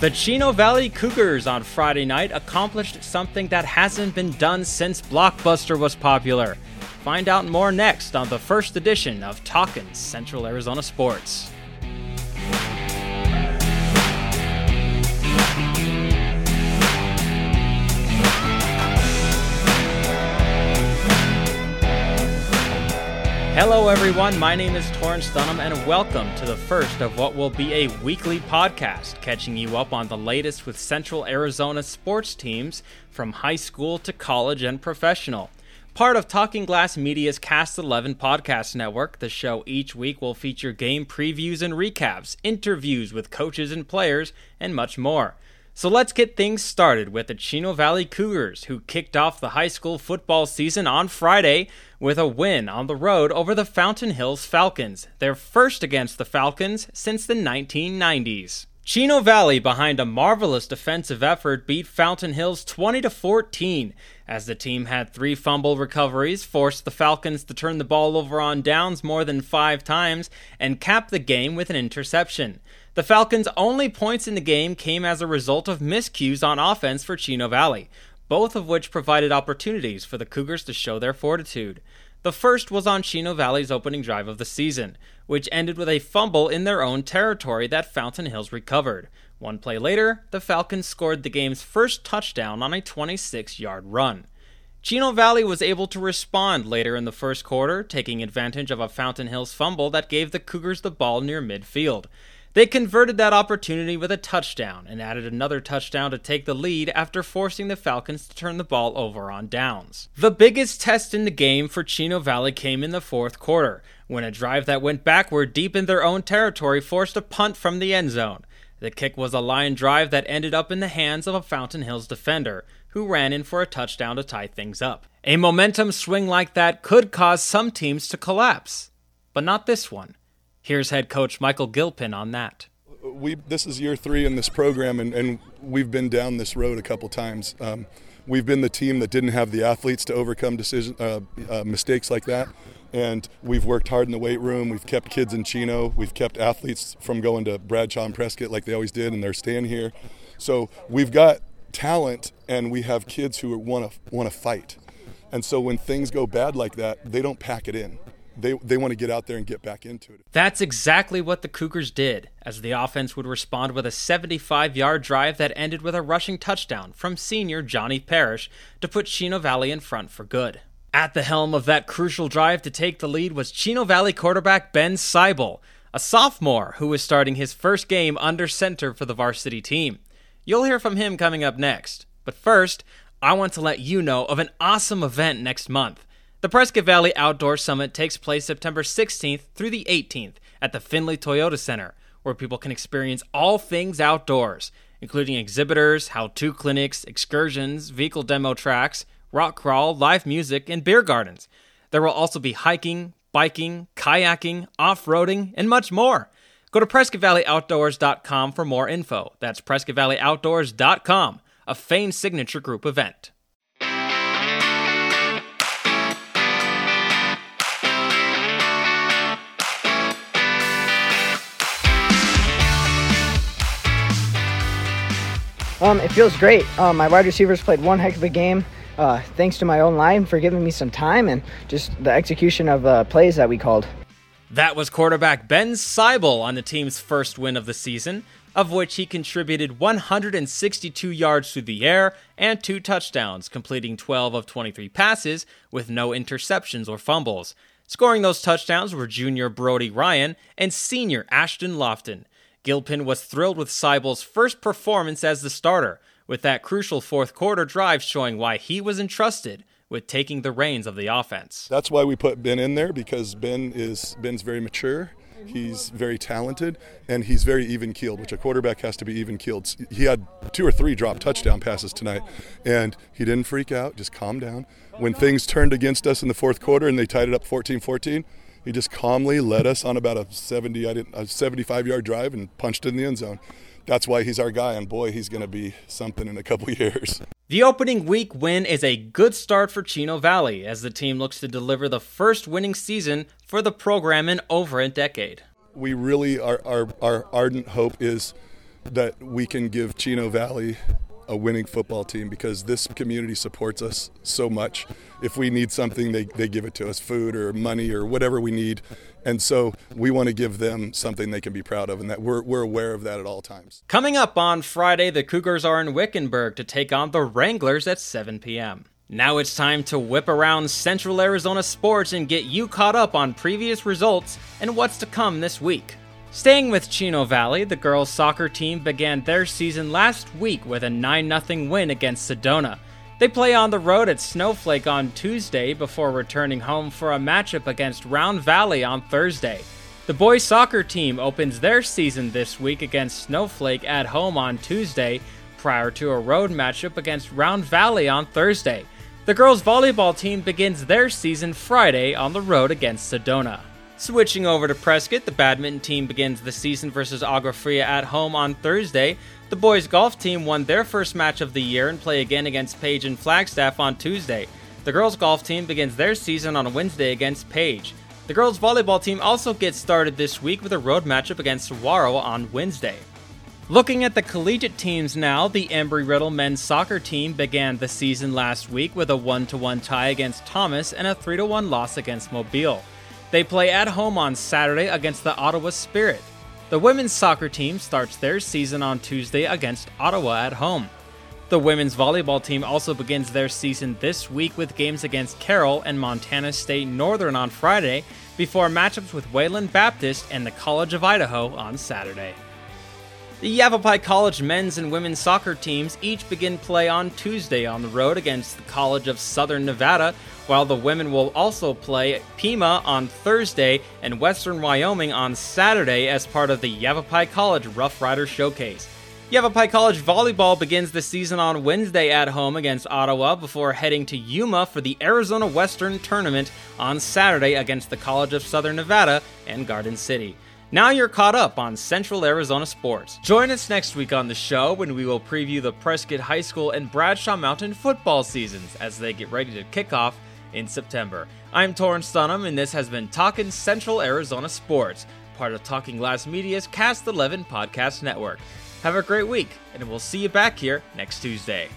The Chino Valley Cougars on Friday night accomplished something that hasn't been done since Blockbuster was popular. Find out more next on the first edition of Talkin' Central Arizona Sports. Hello, everyone. My name is Torrance Dunham, and welcome to the first of what will be a weekly podcast, catching you up on the latest with Central Arizona sports teams from high school to college and professional. Part of Talking Glass Media's Cast 11 podcast network, the show each week will feature game previews and recaps, interviews with coaches and players, and much more. So let's get things started with the Chino Valley Cougars, who kicked off the high school football season on Friday with a win on the road over the Fountain Hills Falcons, their first against the Falcons since the 1990s. Chino Valley, behind a marvelous defensive effort, beat Fountain Hills 20 to 14 as the team had three fumble recoveries, forced the Falcons to turn the ball over on downs more than 5 times and capped the game with an interception. The Falcons' only points in the game came as a result of miscues on offense for Chino Valley, both of which provided opportunities for the Cougars to show their fortitude. The first was on Chino Valley's opening drive of the season, which ended with a fumble in their own territory that Fountain Hills recovered. One play later, the Falcons scored the game's first touchdown on a 26 yard run. Chino Valley was able to respond later in the first quarter, taking advantage of a Fountain Hills fumble that gave the Cougars the ball near midfield. They converted that opportunity with a touchdown and added another touchdown to take the lead after forcing the Falcons to turn the ball over on downs. The biggest test in the game for Chino Valley came in the fourth quarter, when a drive that went backward deep in their own territory forced a punt from the end zone. The kick was a line drive that ended up in the hands of a Fountain Hills defender, who ran in for a touchdown to tie things up. A momentum swing like that could cause some teams to collapse, but not this one. Here's head coach Michael Gilpin on that. We this is year three in this program, and, and we've been down this road a couple times. Um, we've been the team that didn't have the athletes to overcome decision uh, uh, mistakes like that, and we've worked hard in the weight room. We've kept kids in Chino. We've kept athletes from going to Bradshaw and Prescott like they always did, and they're staying here. So we've got talent, and we have kids who want to want to fight. And so when things go bad like that, they don't pack it in they, they want to get out there and get back into it. That's exactly what the Cougars did, as the offense would respond with a 75 yard drive that ended with a rushing touchdown from senior Johnny Parrish to put Chino Valley in front for good. At the helm of that crucial drive to take the lead was Chino Valley quarterback Ben Seibel, a sophomore who was starting his first game under center for the varsity team. You'll hear from him coming up next. But first, I want to let you know of an awesome event next month. The Prescott Valley Outdoor Summit takes place September 16th through the 18th at the Findlay Toyota Center, where people can experience all things outdoors, including exhibitors, how to clinics, excursions, vehicle demo tracks, rock crawl, live music, and beer gardens. There will also be hiking, biking, kayaking, off roading, and much more. Go to PrescottValleyOutdoors.com for more info. That's PrescottValleyOutdoors.com, a Fain Signature Group event. Um, it feels great. Um, my wide receivers played one heck of a game. Uh, thanks to my own line for giving me some time and just the execution of uh, plays that we called. That was quarterback Ben Seibel on the team's first win of the season, of which he contributed 162 yards through the air and two touchdowns, completing 12 of 23 passes with no interceptions or fumbles. Scoring those touchdowns were junior Brody Ryan and senior Ashton Lofton. Gilpin was thrilled with Seibel's first performance as the starter, with that crucial fourth quarter drive showing why he was entrusted with taking the reins of the offense. That's why we put Ben in there because Ben is Ben's very mature. He's very talented and he's very even keeled, which a quarterback has to be even keeled. He had two or three drop touchdown passes tonight, and he didn't freak out, just calm down. When things turned against us in the fourth quarter and they tied it up 14 14, he just calmly led us on about a 70, I didn't, a 75 yard drive and punched in the end zone. That's why he's our guy, and boy, he's going to be something in a couple years. The opening week win is a good start for Chino Valley as the team looks to deliver the first winning season for the program in over a decade. We really, our, our, our ardent hope is that we can give Chino Valley a winning football team because this community supports us so much. If we need something, they, they give it to us food or money or whatever we need. And so we want to give them something they can be proud of, and that we're, we're aware of that at all times. Coming up on Friday, the Cougars are in Wickenburg to take on the Wranglers at 7 p.m. Now it's time to whip around Central Arizona sports and get you caught up on previous results and what's to come this week. Staying with Chino Valley, the girls' soccer team began their season last week with a 9 0 win against Sedona. They play on the road at Snowflake on Tuesday before returning home for a matchup against Round Valley on Thursday. The boys' soccer team opens their season this week against Snowflake at home on Tuesday, prior to a road matchup against Round Valley on Thursday. The girls' volleyball team begins their season Friday on the road against Sedona. Switching over to Prescott, the badminton team begins the season versus Agua Fria at home on Thursday. The boys' golf team won their first match of the year and play again against Page and Flagstaff on Tuesday. The girls' golf team begins their season on Wednesday against Page. The girls' volleyball team also gets started this week with a road matchup against Saguaro on Wednesday. Looking at the collegiate teams now, the Embry Riddle men's soccer team began the season last week with a 1 1 tie against Thomas and a 3 1 loss against Mobile. They play at home on Saturday against the Ottawa Spirit. The women's soccer team starts their season on Tuesday against Ottawa at home. The women's volleyball team also begins their season this week with games against Carroll and Montana State Northern on Friday before matchups with Wayland Baptist and the College of Idaho on Saturday. The Yavapai College men's and women's soccer teams each begin play on Tuesday on the road against the College of Southern Nevada, while the women will also play Pima on Thursday and Western Wyoming on Saturday as part of the Yavapai College Rough Rider Showcase. Yavapai College volleyball begins the season on Wednesday at home against Ottawa before heading to Yuma for the Arizona Western Tournament on Saturday against the College of Southern Nevada and Garden City. Now you're caught up on Central Arizona sports. Join us next week on the show when we will preview the Prescott High School and Bradshaw Mountain football seasons as they get ready to kick off in September. I'm Torrance Dunham, and this has been Talking Central Arizona Sports, part of Talking Glass Media's Cast 11 podcast network. Have a great week, and we'll see you back here next Tuesday.